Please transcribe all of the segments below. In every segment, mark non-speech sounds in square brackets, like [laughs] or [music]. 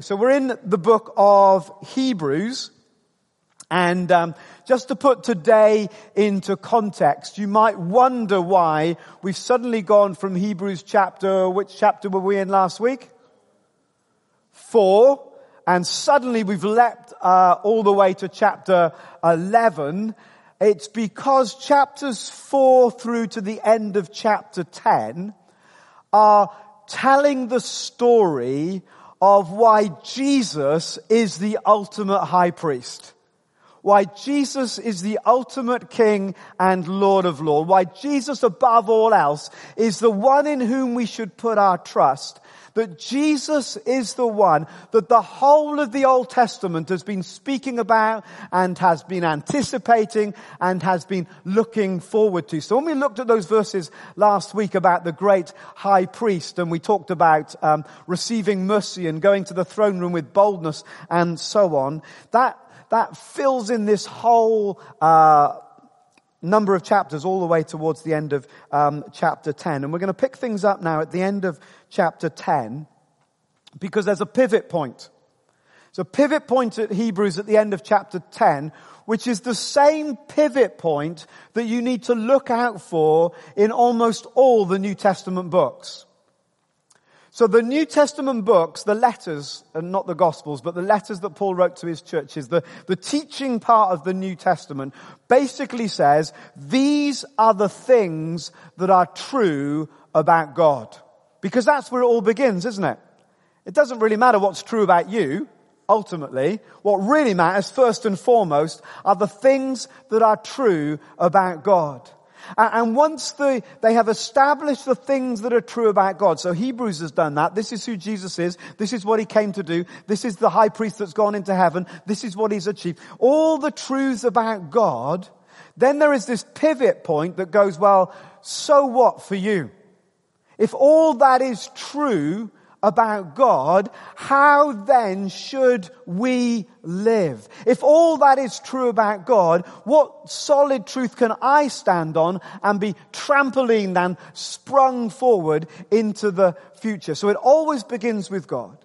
So we're in the book of Hebrews. And um, just to put today into context, you might wonder why we've suddenly gone from Hebrews chapter, which chapter were we in last week? Four. And suddenly we've leapt uh, all the way to chapter 11. It's because chapters 4 through to the end of chapter 10 are telling the story of why Jesus is the ultimate high priest. Why Jesus is the ultimate King and Lord of Lords. Why Jesus above all else is the one in whom we should put our trust that Jesus is the one that the whole of the Old Testament has been speaking about and has been anticipating and has been looking forward to. So when we looked at those verses last week about the great high priest and we talked about um, receiving mercy and going to the throne room with boldness and so on, that that fills in this whole uh, number of chapters all the way towards the end of um, chapter 10. And we're going to pick things up now at the end of chapter 10 because there's a pivot point. A pivot point at Hebrews at the end of chapter 10, which is the same pivot point that you need to look out for in almost all the New Testament books. So the New Testament books, the letters, and not the Gospels, but the letters that Paul wrote to his churches, the, the teaching part of the New Testament basically says, these are the things that are true about God. Because that's where it all begins, isn't it? It doesn't really matter what's true about you, ultimately. What really matters, first and foremost, are the things that are true about God. And once they, they have established the things that are true about God, so Hebrews has done that. This is who Jesus is. This is what he came to do. This is the high priest that's gone into heaven. This is what he's achieved. All the truths about God. Then there is this pivot point that goes, well, so what for you? If all that is true, about God, how then should we live? If all that is true about God, what solid truth can I stand on and be trampolined and sprung forward into the future? So it always begins with God.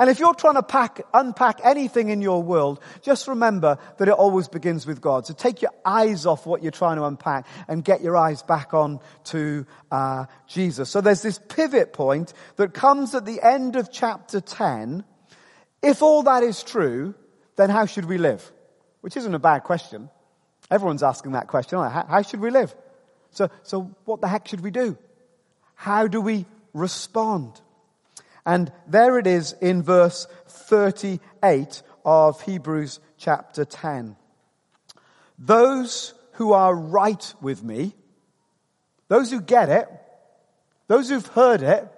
And if you're trying to pack, unpack anything in your world, just remember that it always begins with God. So take your eyes off what you're trying to unpack and get your eyes back on to uh, Jesus. So there's this pivot point that comes at the end of chapter 10. If all that is true, then how should we live? Which isn't a bad question. Everyone's asking that question. How, how should we live? So, so what the heck should we do? How do we respond? And there it is in verse 38 of Hebrews chapter 10. Those who are right with me, those who get it, those who've heard it,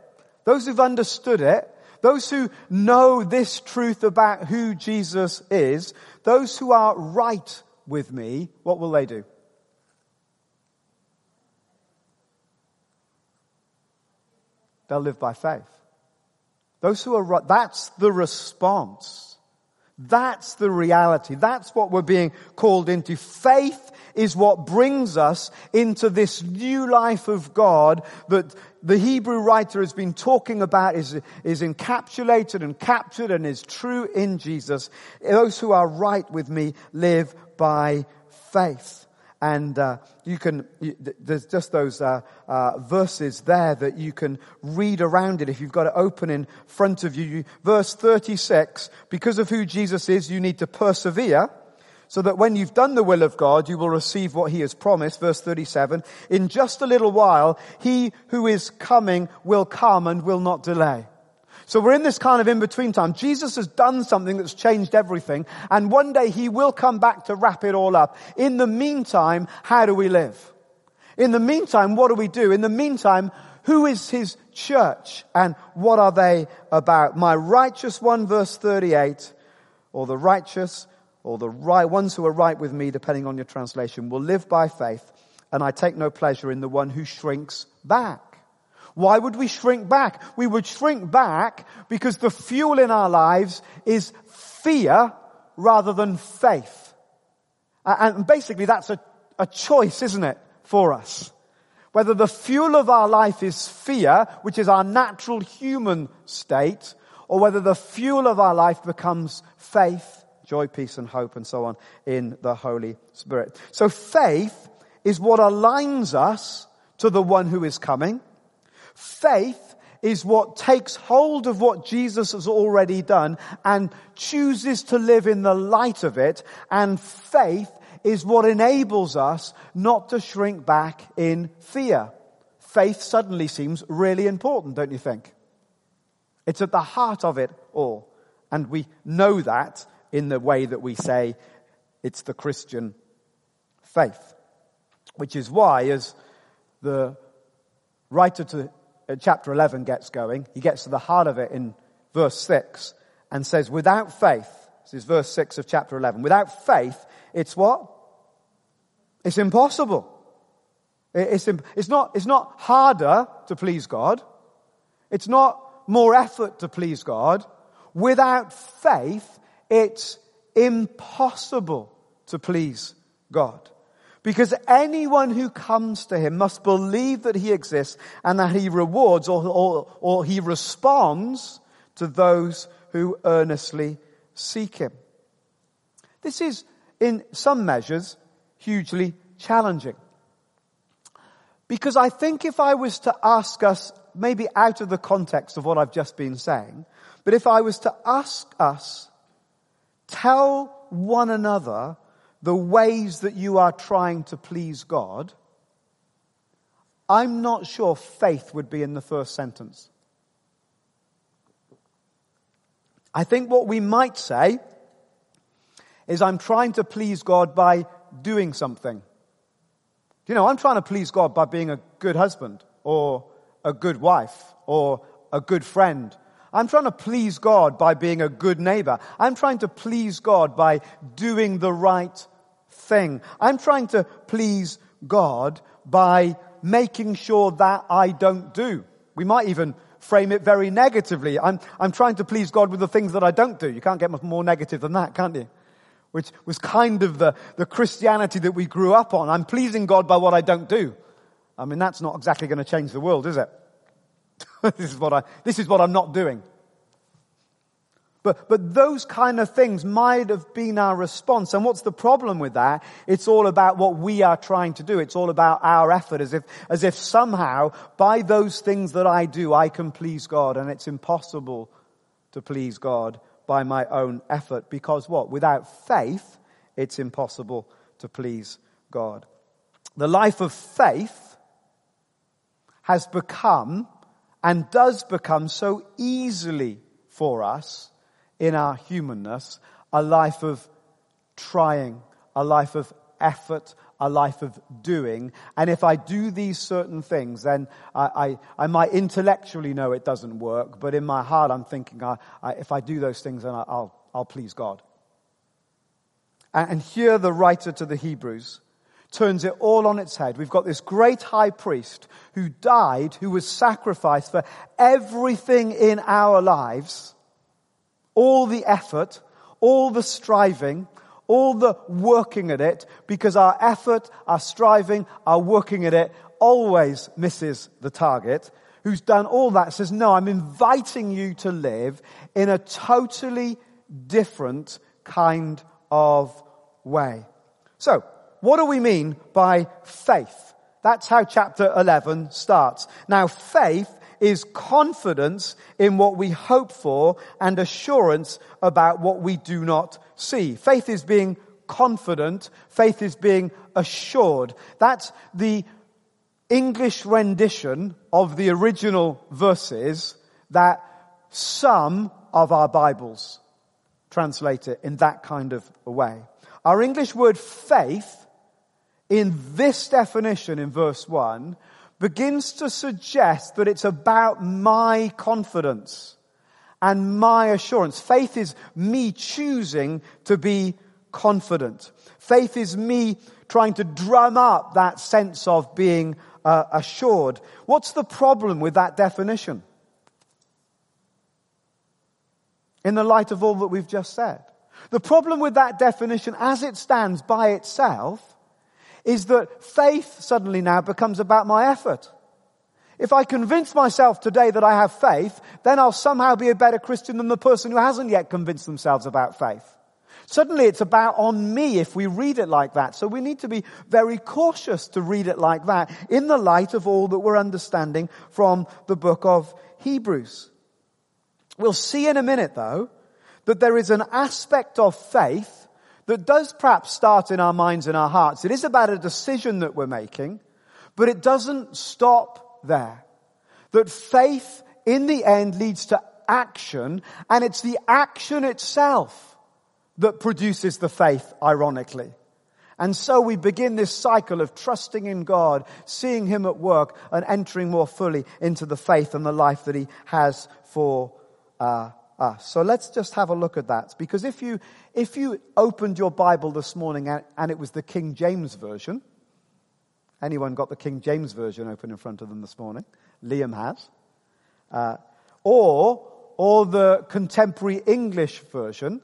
those who've understood it, those who know this truth about who Jesus is, those who are right with me, what will they do? They'll live by faith. Those who are right, that's the response. That's the reality. That's what we're being called into. Faith is what brings us into this new life of God that the Hebrew writer has been talking about is, is encapsulated and captured and is true in Jesus. Those who are right with me live by faith. And uh, you can, you, there's just those uh, uh, verses there that you can read around it if you've got it open in front of you. you. Verse 36, because of who Jesus is, you need to persevere so that when you've done the will of God, you will receive what he has promised. Verse 37, in just a little while, he who is coming will come and will not delay. So we're in this kind of in-between time. Jesus has done something that's changed everything, and one day he will come back to wrap it all up. In the meantime, how do we live? In the meantime, what do we do? In the meantime, who is his church and what are they about? My righteous one, verse 38, or the righteous, or the right, ones who are right with me, depending on your translation, will live by faith, and I take no pleasure in the one who shrinks back. Why would we shrink back? We would shrink back because the fuel in our lives is fear rather than faith. And basically that's a, a choice, isn't it, for us? Whether the fuel of our life is fear, which is our natural human state, or whether the fuel of our life becomes faith, joy, peace, and hope, and so on in the Holy Spirit. So faith is what aligns us to the one who is coming. Faith is what takes hold of what Jesus has already done and chooses to live in the light of it. And faith is what enables us not to shrink back in fear. Faith suddenly seems really important, don't you think? It's at the heart of it all. And we know that in the way that we say it's the Christian faith. Which is why, as the writer to Uh, chapter 11 gets going, he gets to the heart of it in verse 6 and says, without faith, this is verse 6 of chapter 11, without faith, it's what? It's impossible. It's, it's, not, it's not harder to please God. It's not more effort to please God. Without faith, it's impossible to please God. Because anyone who comes to him must believe that he exists and that he rewards or, or, or he responds to those who earnestly seek him. This is, in some measures, hugely challenging. Because I think if I was to ask us, maybe out of the context of what I've just been saying, but if I was to ask us, tell one another the ways that you are trying to please God, I'm not sure faith would be in the first sentence. I think what we might say is I'm trying to please God by doing something. You know, I'm trying to please God by being a good husband or a good wife or a good friend. I'm trying to please God by being a good neighbor. I'm trying to please God by doing the right thing. I'm trying to please God by making sure that I don't do. We might even frame it very negatively. I'm, I'm trying to please God with the things that I don't do. You can't get much more negative than that, can't you? Which was kind of the, the Christianity that we grew up on. I'm pleasing God by what I don't do. I mean, that's not exactly going to change the world, is it? [laughs] this is what I, this is what I'm not doing. But, but those kind of things might have been our response. And what's the problem with that? It's all about what we are trying to do. It's all about our effort as if, as if somehow by those things that I do, I can please God. And it's impossible to please God by my own effort because what? Without faith, it's impossible to please God. The life of faith has become and does become so easily for us in our humanness a life of trying, a life of effort, a life of doing. And if I do these certain things, then I, I, I might intellectually know it doesn't work, but in my heart I'm thinking, I, if I do those things, then I'll, I'll please God. And, and here the writer to the Hebrews turns it all on its head. We've got this great high priest who died, who was sacrificed for everything in our lives all the effort, all the striving, all the working at it, because our effort, our striving, our working at it always misses the target. Who's done all that says, no, I'm inviting you to live in a totally different kind of way. So, what do we mean by faith? That's how chapter 11 starts. Now, faith is confidence in what we hope for and assurance about what we do not see. Faith is being confident. Faith is being assured. That's the English rendition of the original verses that some of our Bibles translate it in that kind of a way. Our English word faith in this definition in verse 1 begins to suggest that it's about my confidence and my assurance. Faith is me choosing to be confident. Faith is me trying to drum up that sense of being uh, assured. What's the problem with that definition? In the light of all that we've just said. The problem with that definition as it stands by itself is that faith suddenly now becomes about my effort. If I convince myself today that I have faith, then I'll somehow be a better Christian than the person who hasn't yet convinced themselves about faith. Suddenly it's about on me if we read it like that. So we need to be very cautious to read it like that in the light of all that we're understanding from the book of Hebrews. We'll see in a minute though that there is an aspect of faith that does perhaps start in our minds and our hearts. It is about a decision that we're making, but it doesn't stop there. That faith in the end leads to action, and it's the action itself that produces the faith, ironically. And so we begin this cycle of trusting in God, seeing Him at work, and entering more fully into the faith and the life that He has for uh, us. So let's just have a look at that. Because if you, if you opened your Bible this morning and, and it was the King James Version, anyone got the King James Version open in front of them this morning? Liam has. Uh, or, or the contemporary English version,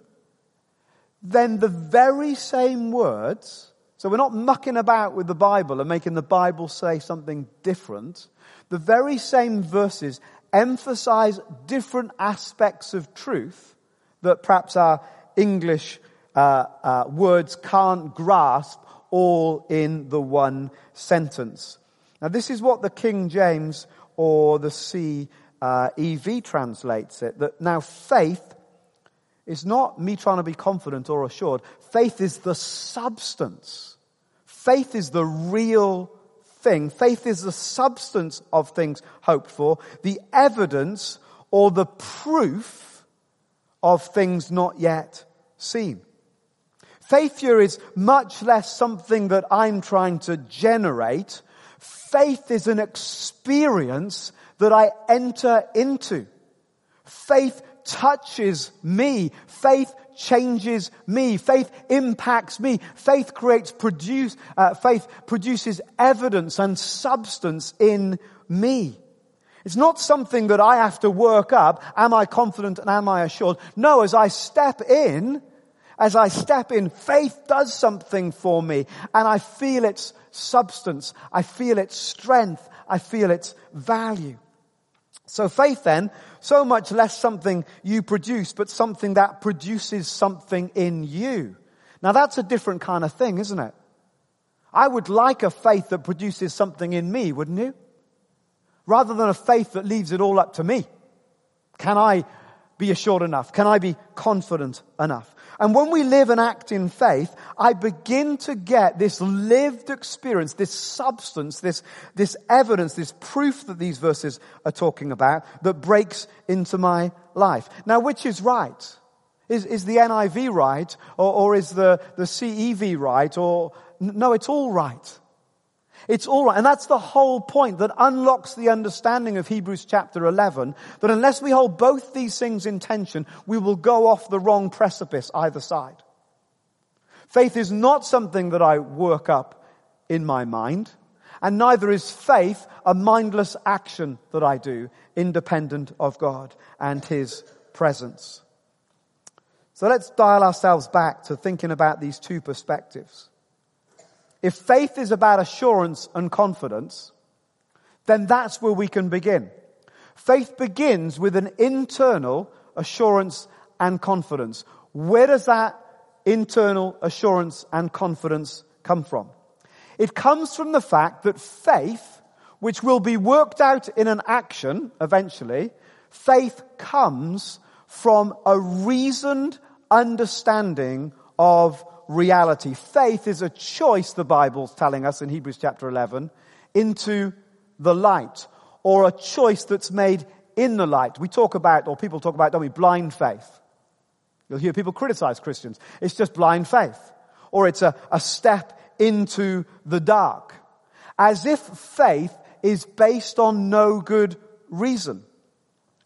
then the very same words, so we're not mucking about with the Bible and making the Bible say something different. The very same verses emphasize different aspects of truth that perhaps our English uh, uh, words can't grasp all in the one sentence. Now this is what the King James or the CEV uh, translates it, that now faith is not me trying to be confident or assured. Faith is the substance. Faith is the real thing. Faith is the substance of things hoped for, the evidence or the proof of things not yet seen. Faith here is much less something that I'm trying to generate. Faith is an experience that I enter into. Faith touches me. Faith changes me. Faith impacts me. Faith creates produce, uh, faith produces evidence and substance in me. It's not something that I have to work up. Am I confident and am I assured? No, as I step in, as I step in, faith does something for me and I feel its substance. I feel its strength. I feel its value. So faith then, so much less something you produce, but something that produces something in you. Now that's a different kind of thing, isn't it? I would like a faith that produces something in me, wouldn't you? Rather than a faith that leaves it all up to me. Can I be assured enough? Can I be confident enough? And when we live and act in faith, I begin to get this lived experience, this substance, this, this evidence, this proof that these verses are talking about that breaks into my life. Now, which is right? Is, is the NIV right? Or, or is the, the CEV right? Or, no, it's all right. It's all right. And that's the whole point that unlocks the understanding of Hebrews chapter 11, that unless we hold both these things in tension, we will go off the wrong precipice either side. Faith is not something that I work up in my mind, and neither is faith a mindless action that I do, independent of God and His presence. So let's dial ourselves back to thinking about these two perspectives. If faith is about assurance and confidence, then that's where we can begin. Faith begins with an internal assurance and confidence. Where does that internal assurance and confidence come from? It comes from the fact that faith, which will be worked out in an action eventually, faith comes from a reasoned understanding of reality. Faith is a choice, the Bible's telling us in Hebrews chapter 11, into the light, or a choice that's made in the light. We talk about, or people talk about, don't we, blind faith. You'll hear people criticize Christians. It's just blind faith. Or it's a, a step into the dark. As if faith is based on no good reason.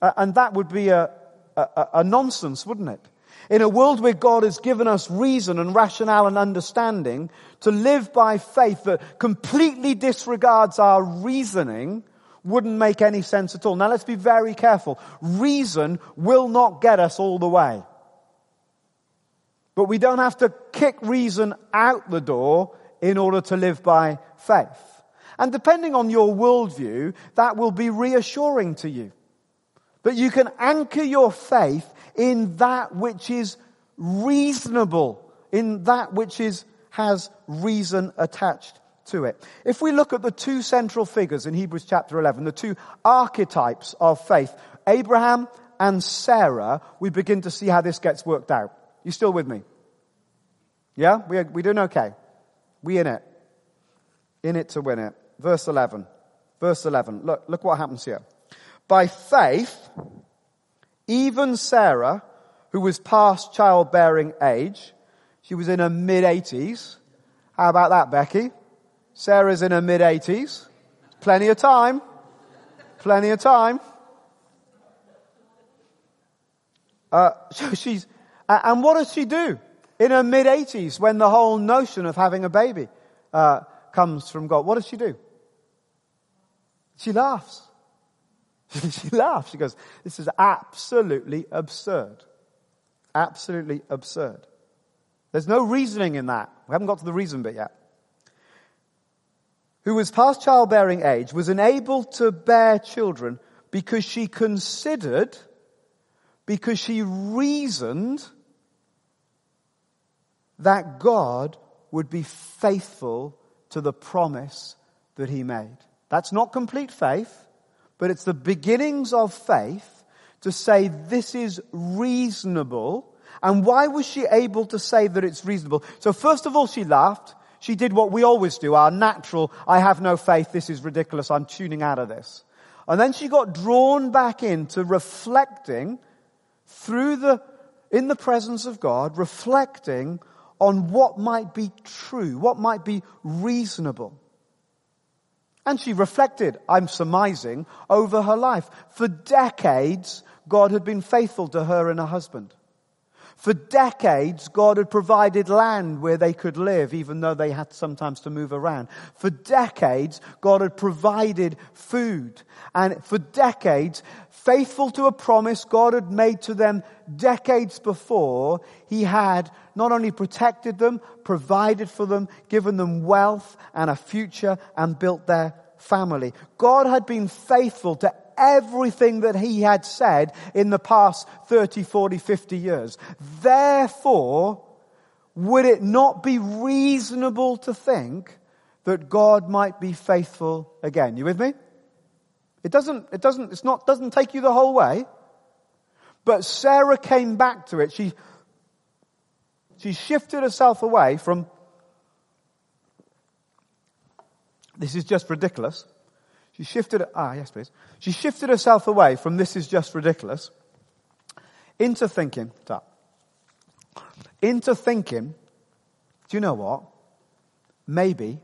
Uh, and that would be a, a, a, a nonsense, wouldn't it? In a world where God has given us reason and rationale and understanding to live by faith that completely disregards our reasoning wouldn't make any sense at all. Now let's be very careful. Reason will not get us all the way. But we don't have to kick reason out the door in order to live by faith. And depending on your worldview, that will be reassuring to you. But you can anchor your faith in that which is reasonable, in that which is, has reason attached to it. If we look at the two central figures in Hebrews chapter 11, the two archetypes of faith, Abraham and Sarah, we begin to see how this gets worked out. You still with me? Yeah? We, we doing okay? We in it. In it to win it. Verse 11. Verse 11. Look, look what happens here. By faith, even Sarah, who was past childbearing age, she was in her mid 80s. How about that, Becky? Sarah's in her mid 80s. Plenty of time. Plenty of time. Uh, [laughs] so she's, and what does she do in her mid 80s when the whole notion of having a baby uh, comes from God? What does she do? She laughs. [laughs] she laughs. She goes, this is absolutely absurd. Absolutely absurd. There's no reasoning in that. We haven't got to the reason bit yet. Who was past childbearing age was enabled to bear children because she considered, because she reasoned that God would be faithful to the promise that he made. That's not complete faith but it's the beginnings of faith to say this is reasonable. And why was she able to say that it's reasonable? So first of all, she laughed. She did what we always do, our natural, I have no faith, this is ridiculous, I'm tuning out of this. And then she got drawn back into reflecting through the, in the presence of God, reflecting on what might be true, what might be reasonable. And she reflected, I'm surmising, over her life. For decades, God had been faithful to her and her husband. For decades, God had provided land where they could live, even though they had sometimes to move around. For decades, God had provided food. And for decades, faithful to a promise God had made to them decades before, He had not only protected them, provided for them, given them wealth and a future, and built their family. God had been faithful to everything that he had said in the past 30, 40, 50 years. Therefore, would it not be reasonable to think that God might be faithful again? You with me? It doesn't, it doesn't, it's not, doesn't take you the whole way. But Sarah came back to it. She, she shifted herself away from, this is just ridiculous, she shifted, ah, yes, please. She shifted herself away from this is just ridiculous into thinking, stop, into thinking, do you know what? Maybe,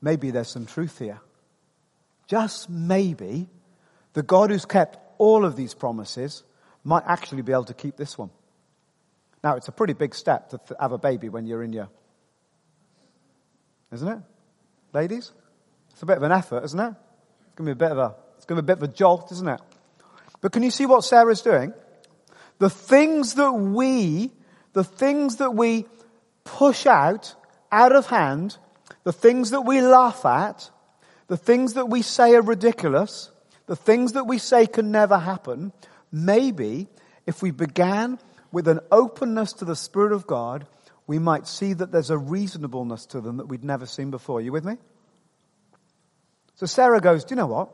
maybe there's some truth here. Just maybe the God who's kept all of these promises might actually be able to keep this one. Now, it's a pretty big step to have a baby when you're in your, isn't it? Ladies? It's a bit of an effort, isn't it? It's going to be a bit of a, it's going to be a bit of a jolt, isn't it? But can you see what Sarah's doing? The things that we, the things that we push out, out of hand, the things that we laugh at, the things that we say are ridiculous, the things that we say can never happen, maybe if we began with an openness to the Spirit of God, we might see that there's a reasonableness to them that we'd never seen before. Are you with me? So Sarah goes, Do you know what?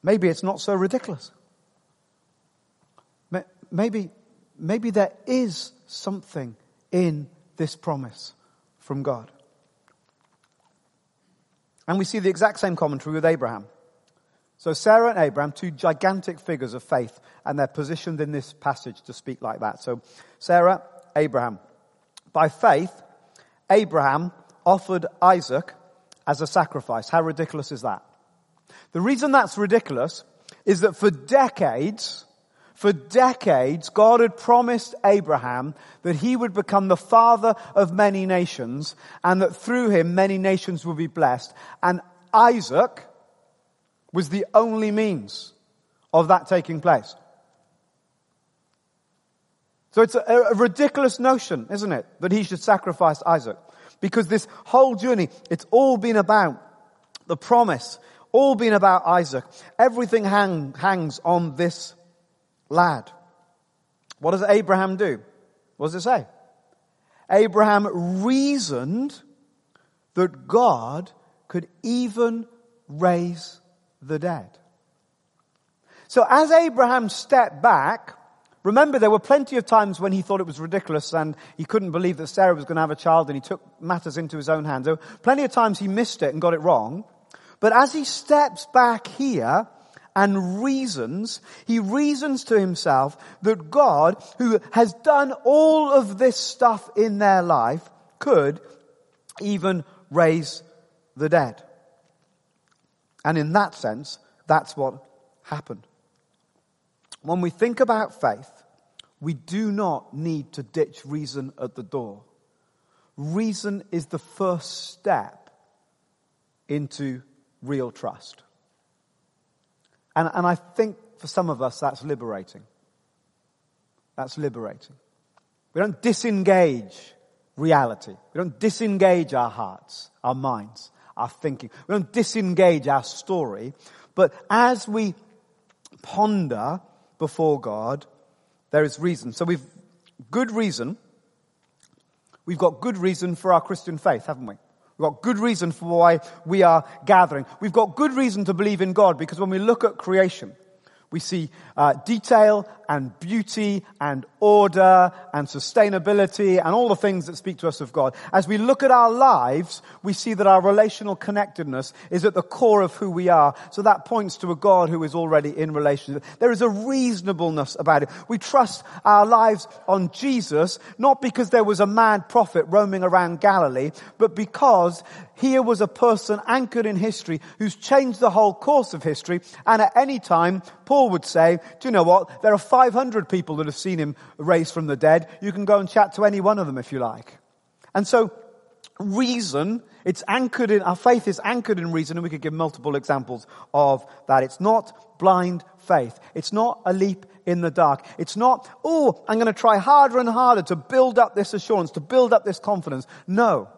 Maybe it's not so ridiculous. Maybe, maybe there is something in this promise from God. And we see the exact same commentary with Abraham. So Sarah and Abraham, two gigantic figures of faith, and they're positioned in this passage to speak like that. So Sarah, Abraham. By faith, Abraham offered Isaac as a sacrifice. How ridiculous is that? The reason that's ridiculous is that for decades, For decades, God had promised Abraham that he would become the father of many nations and that through him many nations would be blessed. And Isaac was the only means of that taking place. So it's a, a ridiculous notion, isn't it, that he should sacrifice Isaac? Because this whole journey, it's all been about the promise, all been about Isaac. Everything hang, hangs on this lad. What does Abraham do? What does it say? Abraham reasoned that God could even raise the dead. So as Abraham stepped back, remember there were plenty of times when he thought it was ridiculous and he couldn't believe that Sarah was going to have a child and he took matters into his own hands. There were plenty of times he missed it and got it wrong. But as he steps back here, and reasons, he reasons to himself that God, who has done all of this stuff in their life, could even raise the dead. And in that sense, that's what happened. When we think about faith, we do not need to ditch reason at the door. Reason is the first step into real trust. And, and I think for some of us that's liberating. That's liberating. We don't disengage reality. We don't disengage our hearts, our minds, our thinking. We don't disengage our story. But as we ponder before God, there is reason. So we've good reason. We've got good reason for our Christian faith, haven't we? We've got good reason for why we are gathering. We've got good reason to believe in God because when we look at creation, we see uh, detail and beauty and order and sustainability and all the things that speak to us of God. As we look at our lives, we see that our relational connectedness is at the core of who we are. So that points to a God who is already in relationship. There is a reasonableness about it. We trust our lives on Jesus, not because there was a mad prophet roaming around Galilee, but because here was a person anchored in history who's changed the whole course of history. And at any time, Paul would say, do you know what? There are 500 people that have seen him raised from the dead. You can go and chat to any one of them if you like. And so, reason, it's anchored in, our faith is anchored in reason, and we could give multiple examples of that. It's not blind faith. It's not a leap in the dark. It's not, oh, I'm going to try harder and harder to build up this assurance, to build up this confidence. No.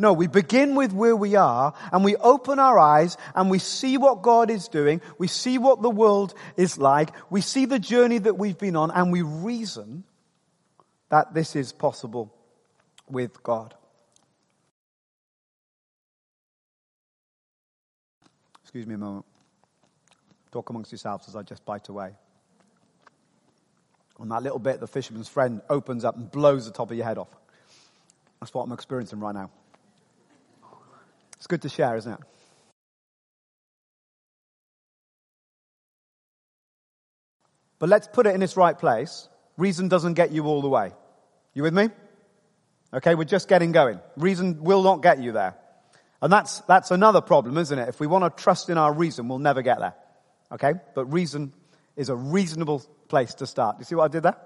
No, we begin with where we are and we open our eyes and we see what God is doing. We see what the world is like. We see the journey that we've been on and we reason that this is possible with God. Excuse me a moment. Talk amongst yourselves as I just bite away. On that little bit, the fisherman's friend opens up and blows the top of your head off. That's what I'm experiencing right now. It's good to share, isn't it? But let's put it in its right place. Reason doesn't get you all the way. You with me? Okay, we're just getting going. Reason will not get you there. And that's, that's another problem, isn't it? If we want to trust in our reason, we'll never get there. Okay? But reason is a reasonable place to start. You see what I did there?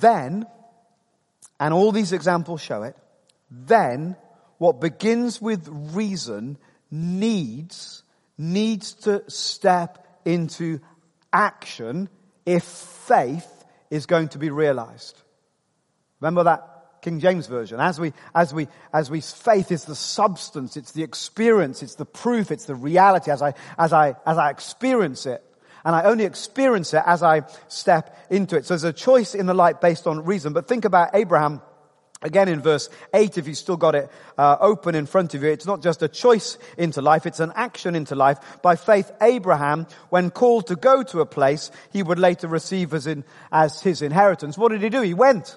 Then and all these examples show it, then what begins with reason needs, needs to step into action if faith is going to be realized. Remember that King James version. As we, as we, as we, faith is the substance, it's the experience, it's the proof, it's the reality as I, as I, as I experience it. And I only experience it as I step into it. So there's a choice in the light based on reason. But think about Abraham Again in verse 8, if you've still got it uh, open in front of you, it's not just a choice into life, it's an action into life. By faith, Abraham, when called to go to a place he would later receive as, in, as his inheritance, what did he do? He went.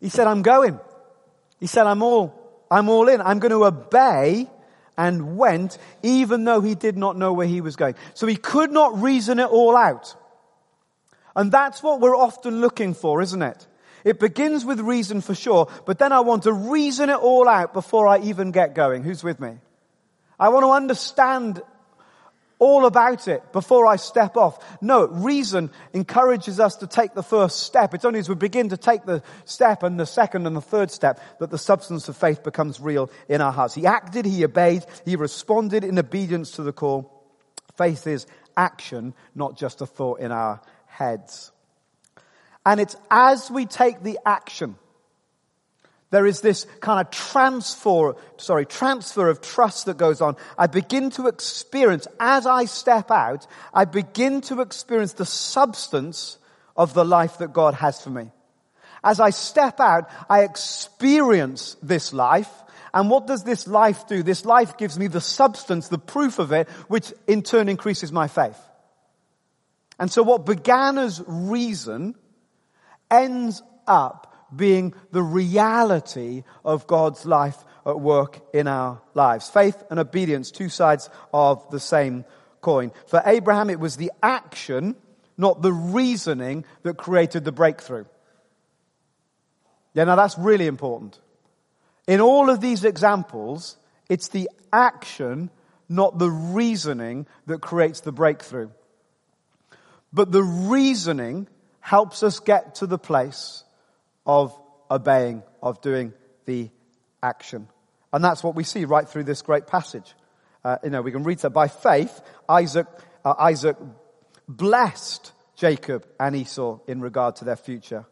He said, I'm going. He said, I'm all, I'm all in. I'm going to obey and went even though he did not know where he was going. So he could not reason it all out. And that's what we're often looking for, isn't it? It begins with reason for sure, but then I want to reason it all out before I even get going. Who's with me? I want to understand all about it before I step off. No, reason encourages us to take the first step. It's only as we begin to take the step and the second and the third step that the substance of faith becomes real in our hearts. He acted, he obeyed, he responded in obedience to the call. Faith is action, not just a thought in our heads. And it's as we take the action there is this kind of transfer, sorry, transfer of trust that goes on. I begin to experience, as I step out, I begin to experience the substance of the life that God has for me. As I step out, I experience this life. And what does this life do? This life gives me the substance, the proof of it, which in turn increases my faith. And so what began as reason ends up being the reality of God's life at work in our lives. Faith and obedience, two sides of the same coin. For Abraham, it was the action, not the reasoning, that created the breakthrough. Yeah, now that's really important. In all of these examples, it's the action, not the reasoning, that creates the breakthrough. But the reasoning helps us get to the place of obeying, of doing the action. And that's what we see right through this great passage. Uh, you know, we can read that by faith, Isaac, uh, Isaac blessed Jacob and Esau in regard to their future.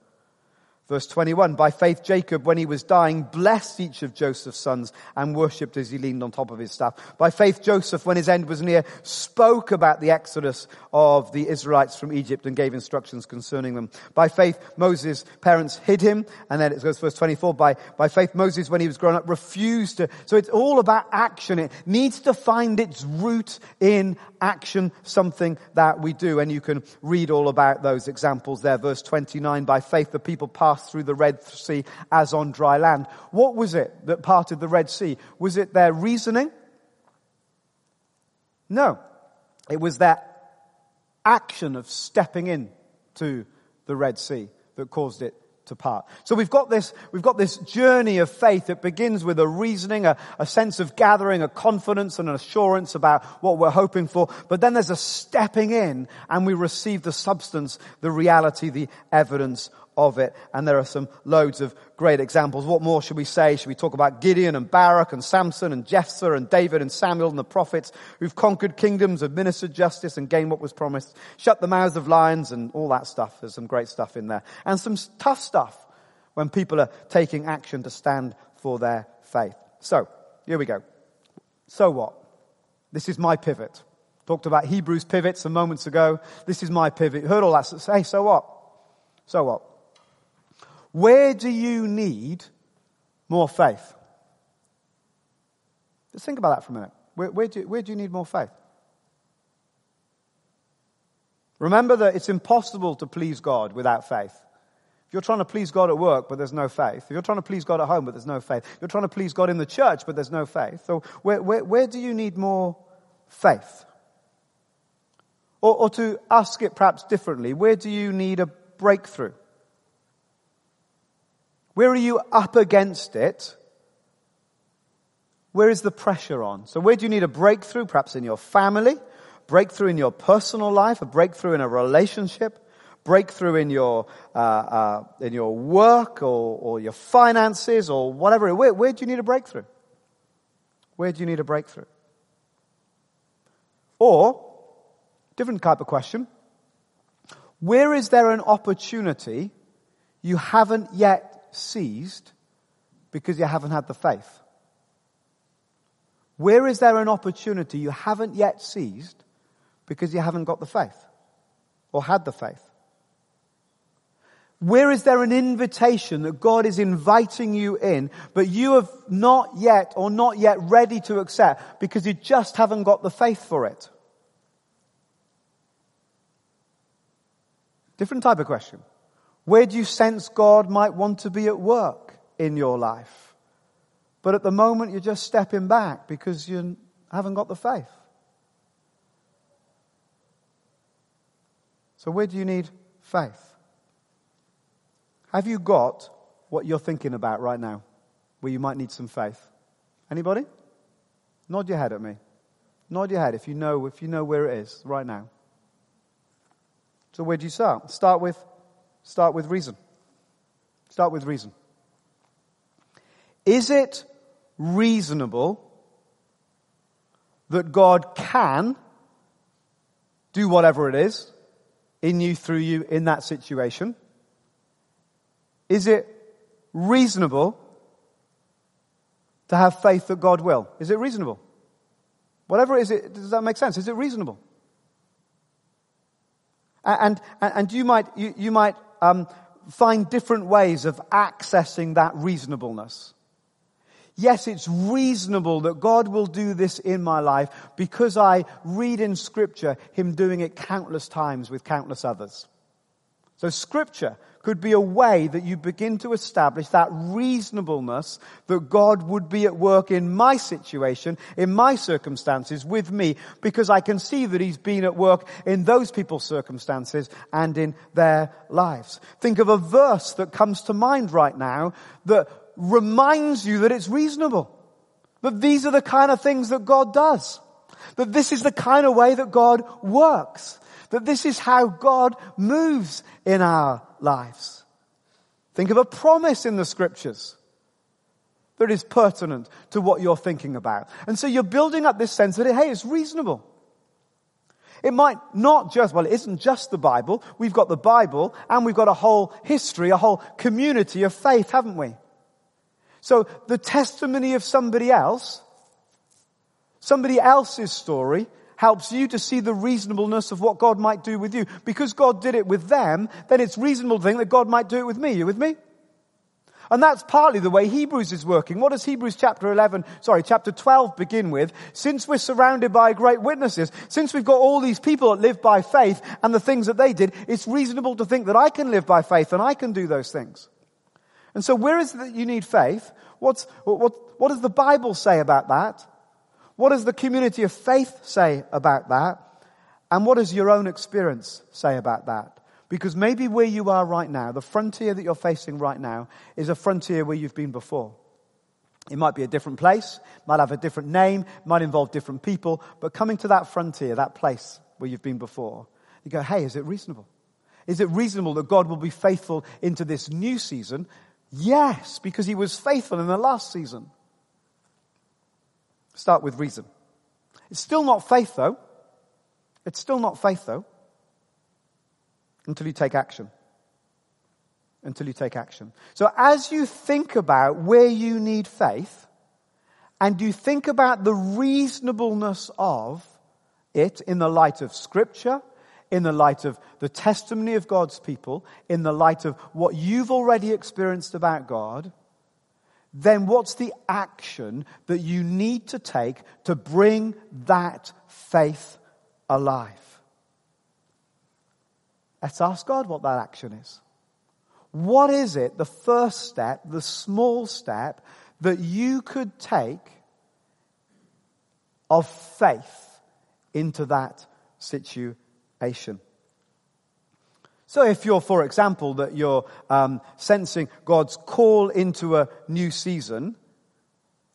Verse 21, by faith Jacob, when he was dying, blessed each of Joseph's sons and worshipped as he leaned on top of his staff. By faith Joseph, when his end was near, spoke about the exodus of the Israelites from Egypt and gave instructions concerning them. By faith Moses' parents hid him, and then it goes verse 24, by, by faith Moses, when he was grown up, refused to. So it's all about action. It needs to find its root in action, something that we do. And you can read all about those examples there. Verse 29, by faith the people passed through the Red Sea as on dry land. What was it that parted the Red Sea? Was it their reasoning? No. It was their action of stepping in to the Red Sea that caused it to part. So we've got this, we've got this journey of faith that begins with a reasoning, a, a, sense of gathering, a confidence and an assurance about what we're hoping for. But then there's a stepping in and we receive the substance, the reality, the evidence of it. And there are some loads of great examples. What more should we say? Should we talk about Gideon and Barak and Samson and Jephthah and David and Samuel and the prophets who've conquered kingdoms, administered justice and gained what was promised, shut the mouths of lions and all that stuff. There's some great stuff in there. And some tough stuff when people are taking action to stand for their faith. So, here we go. So what? This is my pivot. Talked about Hebrews pivot some moments ago. This is my pivot. Heard all that. Hey, so what? So what? Where do you need more faith? Just think about that for a minute. Where, where, do, you, where do you need more faith? Remember that it's impossible to please God without faith. If you're trying to please God at work, but there's no faith. If you're trying to please God at home, but there's no faith. If you're trying to please God in the church, but there's no faith. So where, where, where do you need more faith? Or, or to ask it perhaps differently, where do you need a breakthrough? Where are you up against it? Where is the pressure on? So where do you need a breakthrough? Perhaps in your family, breakthrough in your personal life, a breakthrough in a relationship, breakthrough in your, uh, uh, in your work or, or your finances or whatever. Where, where do you need a breakthrough? Where do you need a breakthrough? Or, different type of question. Where is there an opportunity you haven't yet seized because you haven't had the faith? Where is there an opportunity you haven't yet seized because you haven't got the faith or had the faith? Where is there an invitation that God is inviting you in, but you have not yet or not yet ready to accept because you just haven't got the faith for it? Different type of question. Where do you sense God might want to be at work in your life? But at the moment you're just stepping back because you haven't got the faith. So where do you need faith? Have you got what you're thinking about right now where you might need some faith? Anybody? Nod your head at me. Nod your head if you know, if you know where it is right now. So where do you start? Start with, start with reason. Start with reason. Is it reasonable that God can do whatever it is in you, through you, in that situation? Is it reasonable to have faith that God will? Is it reasonable? Whatever it is, it, does that make sense? Is it reasonable? And, and, and you might, you, you might um, find different ways of accessing that reasonableness. Yes, it's reasonable that God will do this in my life because I read in scripture Him doing it countless times with countless others. So scripture could be a way that you begin to establish that reasonableness that God would be at work in my situation, in my circumstances with me, because I can see that He's been at work in those people's circumstances and in their lives. Think of a verse that comes to mind right now that reminds you that it's reasonable. That these are the kind of things that God does. That this is the kind of way that God works. That this is how God moves in our lives. Think of a promise in the scriptures that is pertinent to what you're thinking about. And so you're building up this sense that, hey, it's reasonable. It might not just, well, it isn't just the Bible. We've got the Bible and we've got a whole history, a whole community of faith, haven't we? So the testimony of somebody else, somebody else's story, helps you to see the reasonableness of what God might do with you. Because God did it with them, then it's reasonable to think that God might do it with me. You with me? And that's partly the way Hebrews is working. What does Hebrews chapter 11, sorry, chapter 12 begin with? Since we're surrounded by great witnesses, since we've got all these people that live by faith and the things that they did, it's reasonable to think that I can live by faith and I can do those things. And so where is it that you need faith? What's, what, what does the Bible say about that? What does the community of faith say about that? And what does your own experience say about that? Because maybe where you are right now, the frontier that you're facing right now, is a frontier where you've been before. It might be a different place, might have a different name, might involve different people, but coming to that frontier, that place where you've been before, you go, hey, is it reasonable? Is it reasonable that God will be faithful into this new season Yes, because he was faithful in the last season. Start with reason. It's still not faith though. It's still not faith though. Until you take action. Until you take action. So as you think about where you need faith, and you think about the reasonableness of it in the light of scripture, in the light of the testimony of God's people, in the light of what you've already experienced about God, then what's the action that you need to take to bring that faith alive? Let's ask God what that action is. What is it, the first step, the small step that you could take of faith into that situation? So if you're, for example, that you're um, sensing God's call into a new season,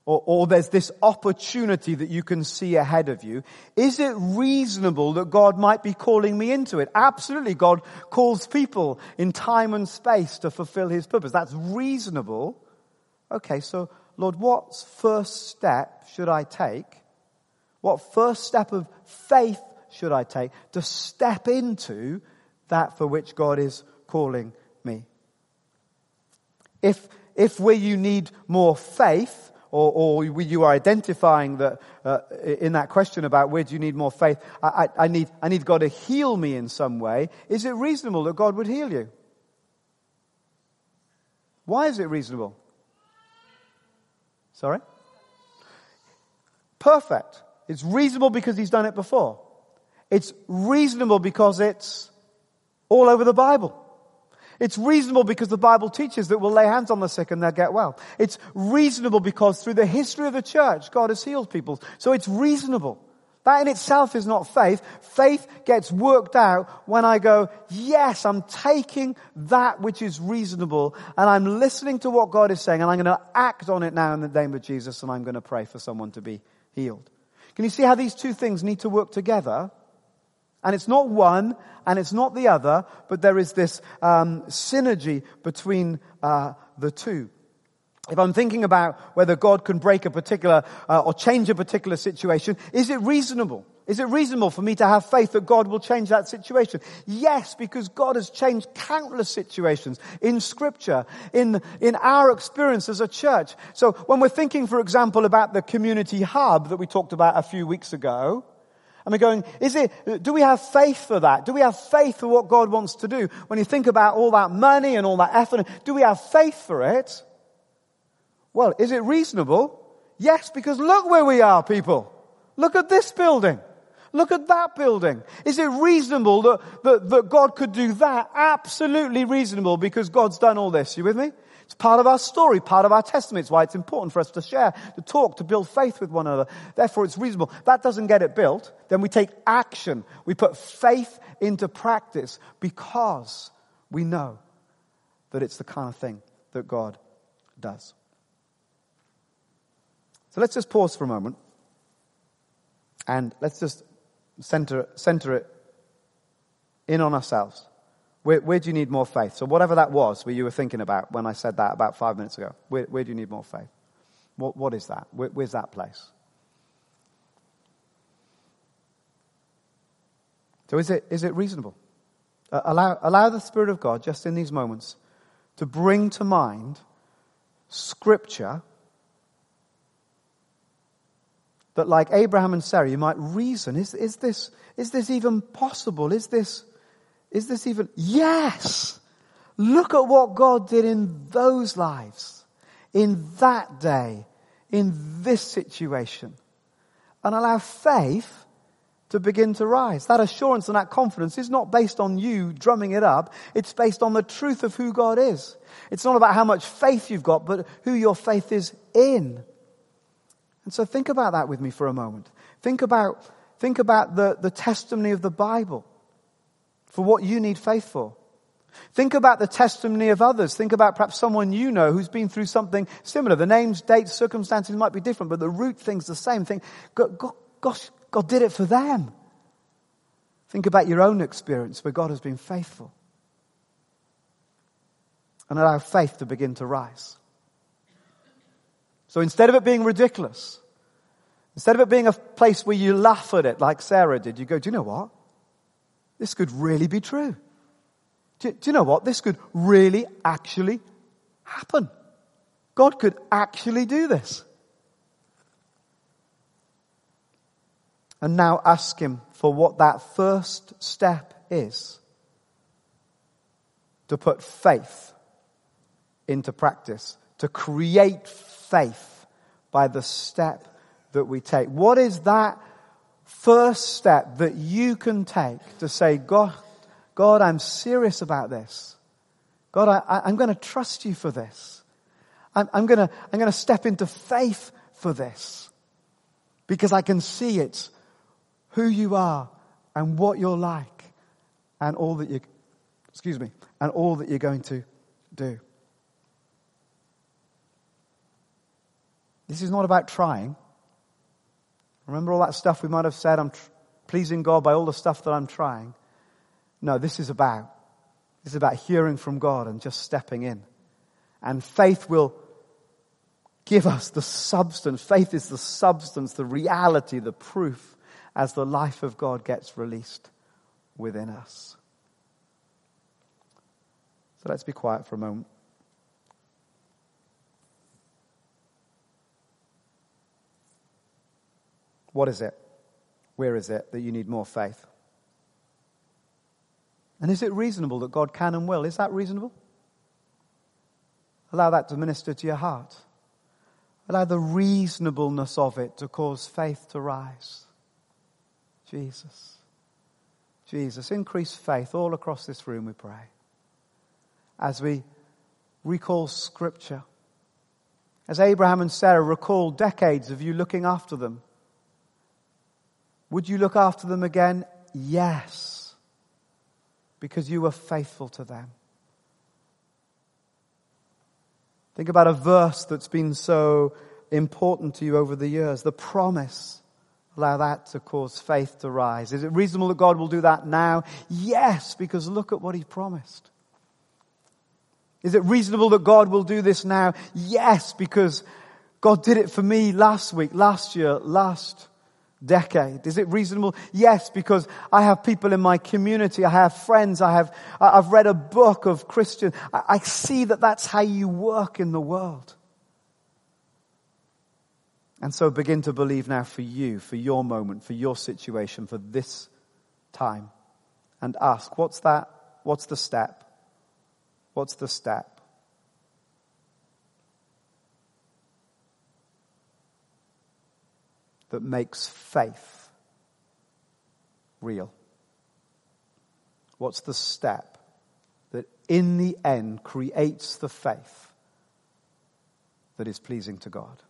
or, or, there's this opportunity that you can see ahead of you, is it reasonable that God might be calling me into it? Absolutely, God calls people in time and space to fulfill His purpose. That's reasonable. Okay, so Lord, what first step should I take? What first step of faith should I take to step into that for which God is calling me? If, if where you need more faith, or, or you are identifying that uh, in that question about where do you need more faith, I, I, I, need, I need God to heal me in some way, is it reasonable that God would heal you? Why is it reasonable? Sorry? Perfect. It's reasonable because he's done it before. It's reasonable because it's all over the Bible. It's reasonable because the Bible teaches that we'll lay hands on the sick and they'll get well. It's reasonable because through the history of the church, God has healed people. So it's reasonable. That in itself is not faith. Faith gets worked out when I go, yes, I'm taking that which is reasonable and I'm listening to what God is saying and I'm going to act on it now in the name of Jesus and I'm going to pray for someone to be healed. Can you see how these two things need to work together? And it's not one and it's not the other, but there is this um, synergy between uh, the two. If I'm thinking about whether God can break a particular uh, or change a particular situation, is it reasonable? Is it reasonable for me to have faith that God will change that situation? Yes, because God has changed countless situations in scripture, in, in our experience as a church. So when we're thinking, for example, about the community hub that we talked about a few weeks ago, and we're going, is it, do we have faith for that? Do we have faith for what God wants to do? When you think about all that money and all that effort, do we have faith for it? Well, is it reasonable? Yes, because look where we are, people. Look at this building. Look at that building. Is it reasonable that, that, that God could do that? Absolutely reasonable because God's done all this. You with me? It's part of our story, part of our testimony. It's why it's important for us to share, to talk, to build faith with one another. Therefore, it's reasonable. That doesn't get it built. Then we take action. We put faith into practice because we know that it's the kind of thing that God does. So let's just pause for a moment and let's just center, center it in on ourselves. Where, where, do you need more faith? So whatever that was, where you were thinking about when I said that about five minutes ago, where, where do you need more faith? What, what is that? Where, where's that place? So is it, is it reasonable? Uh, allow, allow the Spirit of God, just in these moments, to bring to mind scripture that like Abraham and Sarah, you might reason, is, is this, is this even possible? Is this, is this even? Yes! Look at what God did in those lives, in that day, in this situation. And allow faith to begin to rise. That assurance and that confidence is not based on you drumming it up. It's based on the truth of who God is. It's not about how much faith you've got, but who your faith is in. And so think about that with me for a moment. Think about, think about the, the testimony of the Bible for what you need faith for. Think about the testimony of others. Think about perhaps someone you know who's been through something similar. The names, dates, circumstances might be different, but the root thing's the same. God, gosh, God did it for them. Think about your own experience where God has been faithful. And allow faith to begin to rise. So instead of it being ridiculous, instead of it being a place where you laugh at it like Sarah did, you go, do you know what? This could really be true. Do, do you know what? This could really actually happen. God could actually do this. And now ask Him for what that first step is to put faith into practice, to create faith by the step that we take. What is that first step that you can take to say, God, God, I'm serious about this. God, I, am going to trust you for this. I'm, I'm going to, I'm going to step into faith for this because I can see it, who you are and what you're like and all that you, excuse me, and all that you're going to do. This is not about trying. Remember all that stuff we might have said, I'm tr- pleasing God by all the stuff that I'm trying. No, this is about, this is about hearing from God and just stepping in. And faith will give us the substance. Faith is the substance, the reality, the proof as the life of God gets released within us. So let's be quiet for a moment. What is it? Where is it that you need more faith? And is it reasonable that God can and will? Is that reasonable? Allow that to minister to your heart. Allow the reasonableness of it to cause faith to rise. Jesus. Jesus. Increase faith all across this room, we pray. As we recall Scripture. As Abraham and Sarah recall decades of you looking after them would you look after them again? Yes. Because you were faithful to them. Think about a verse that's been so important to you over the years the promise Allow that to cause faith to rise. Is it reasonable that God will do that now? Yes, because look at what He promised. Is it reasonable that God will do this now? Yes, because God did it for me last week, last year, last decade. Is it reasonable? Yes, because I have people in my community. I have friends. I have, I've read a book of Christian. I see that that's how you work in the world. And so begin to believe now for you, for your moment, for your situation, for this time. And ask, what's that? What's the step? What's the step? That makes faith real. What's the step that in the end creates the faith that is pleasing to God?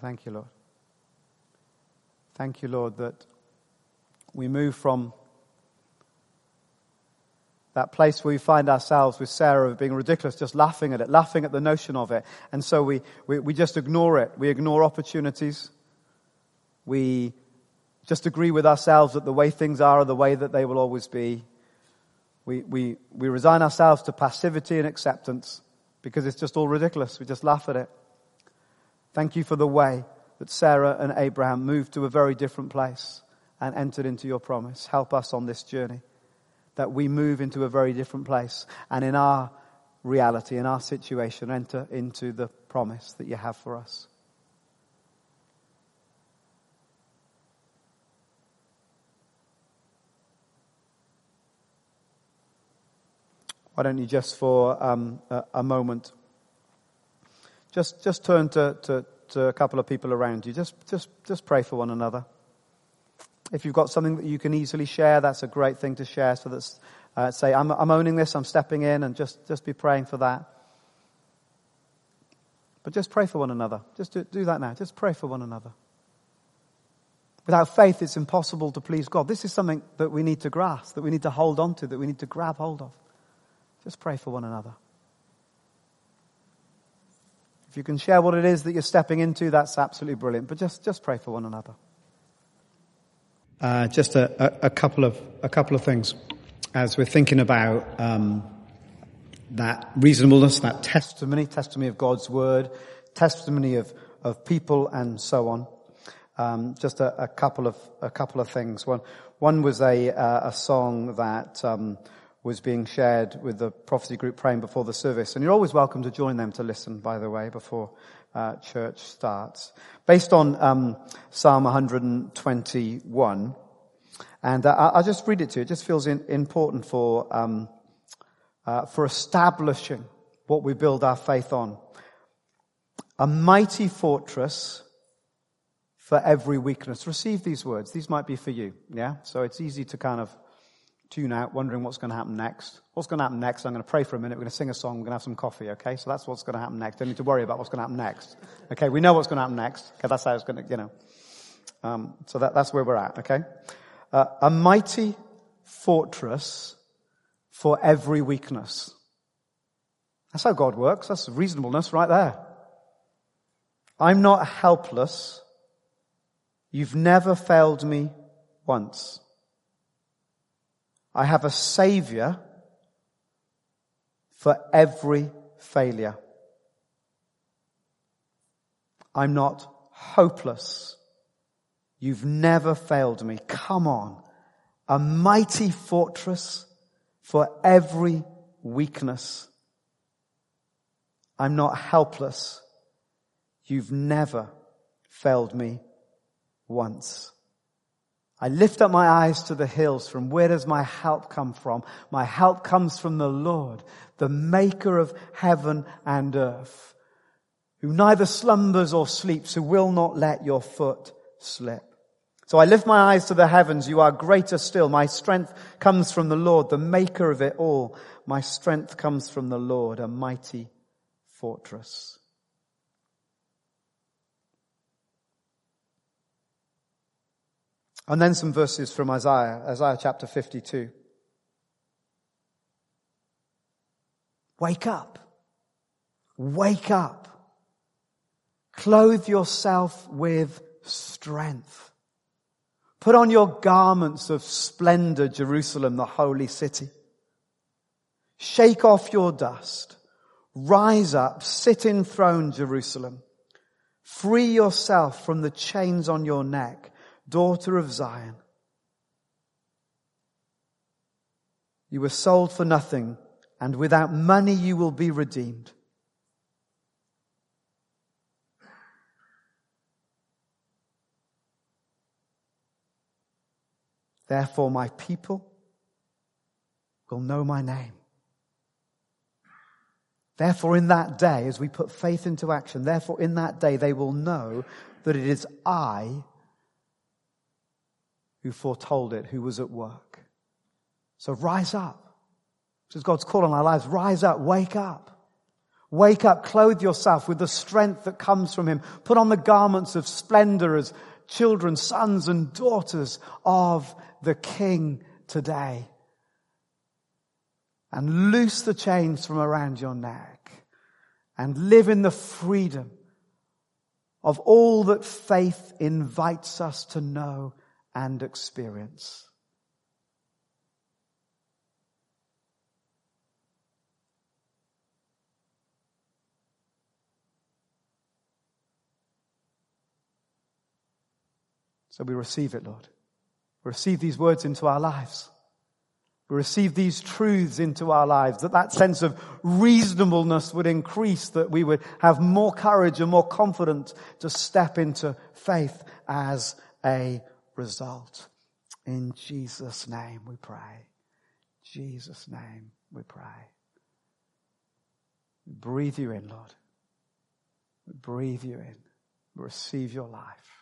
Thank you, Lord. Thank you, Lord, that we move from that place where we find ourselves with Sarah of being ridiculous, just laughing at it, laughing at the notion of it. And so we, we, we just ignore it. We ignore opportunities. We just agree with ourselves that the way things are are the way that they will always be. We, we, we resign ourselves to passivity and acceptance because it's just all ridiculous. We just laugh at it. Thank you for the way that Sarah and Abraham moved to a very different place and entered into your promise. Help us on this journey that we move into a very different place and in our reality, in our situation, enter into the promise that you have for us. Why don't you just for um, a, a moment just, just turn to, to, to a couple of people around you. Just, just, just pray for one another. If you've got something that you can easily share, that's a great thing to share. So that's, uh, say, I'm, I'm owning this, I'm stepping in, and just, just be praying for that. But just pray for one another. Just do, do that now. Just pray for one another. Without faith, it's impossible to please God. This is something that we need to grasp, that we need to hold on to, that we need to grab hold of. Just pray for one another. You can share what it is that you're stepping into, that's absolutely brilliant. But just, just pray for one another. Uh, just a, a, a, couple of a couple of things as we're thinking about um, that reasonableness, that testimony, testimony of God's word, testimony of of people, and so on. Um, just a, a, couple of a couple of things. One one was a uh, a song that. Um, was being shared with the prophecy group praying before the service. And you're always welcome to join them to listen, by the way, before uh, church starts. Based on um, Psalm 121, and uh, I'll just read it to you. It just feels in, important for um, uh, for establishing what we build our faith on. A mighty fortress for every weakness. Receive these words. These might be for you. Yeah. So it's easy to kind of tune out, wondering what's going to happen next. What's going to happen next? I'm going to pray for a minute. We're going to sing a song. We're going to have some coffee. Okay. So that's what's going to happen next. Don't need to worry about what's going to happen next. Okay. We know what's going to happen next. Okay. That's how it's going to, you know. Um, so that, that's where we're at. Okay. Uh, a mighty fortress for every weakness. That's how God works. That's reasonableness right there. I'm not helpless. You've never failed me once. I have a savior for every failure. I'm not hopeless. You've never failed me. Come on. A mighty fortress for every weakness. I'm not helpless. You've never failed me once. I lift up my eyes to the hills. From where does my help come from? My help comes from the Lord, the maker of heaven and earth, who neither slumbers or sleeps, who will not let your foot slip. So I lift my eyes to the heavens. You are greater still. My strength comes from the Lord, the maker of it all. My strength comes from the Lord, a mighty fortress. And then some verses from Isaiah, Isaiah chapter 52. Wake up. Wake up. Clothe yourself with strength. Put on your garments of splendor, Jerusalem, the holy city. Shake off your dust. Rise up, sit enthroned, Jerusalem. Free yourself from the chains on your neck daughter of Zion. You were sold for nothing, and without money you will be redeemed. Therefore, my people will know my name. Therefore, in that day, as we put faith into action, therefore, in that day, they will know that it is I who foretold it, who was at work. So rise up. This is God's call on our lives. Rise up, wake up. Wake up, clothe yourself with the strength that comes from Him. Put on the garments of splendor as children, sons and daughters of the King today. And loose the chains from around your neck and live in the freedom of all that faith invites us to know and experience. So we receive it, Lord. We receive these words into our lives. We receive these truths into our lives, that that sense of reasonableness would increase, that we would have more courage and more confidence to step into faith as a result. In Jesus' name we pray. Jesus' name we pray. Breathe you in, Lord. Breathe you in. Receive your life.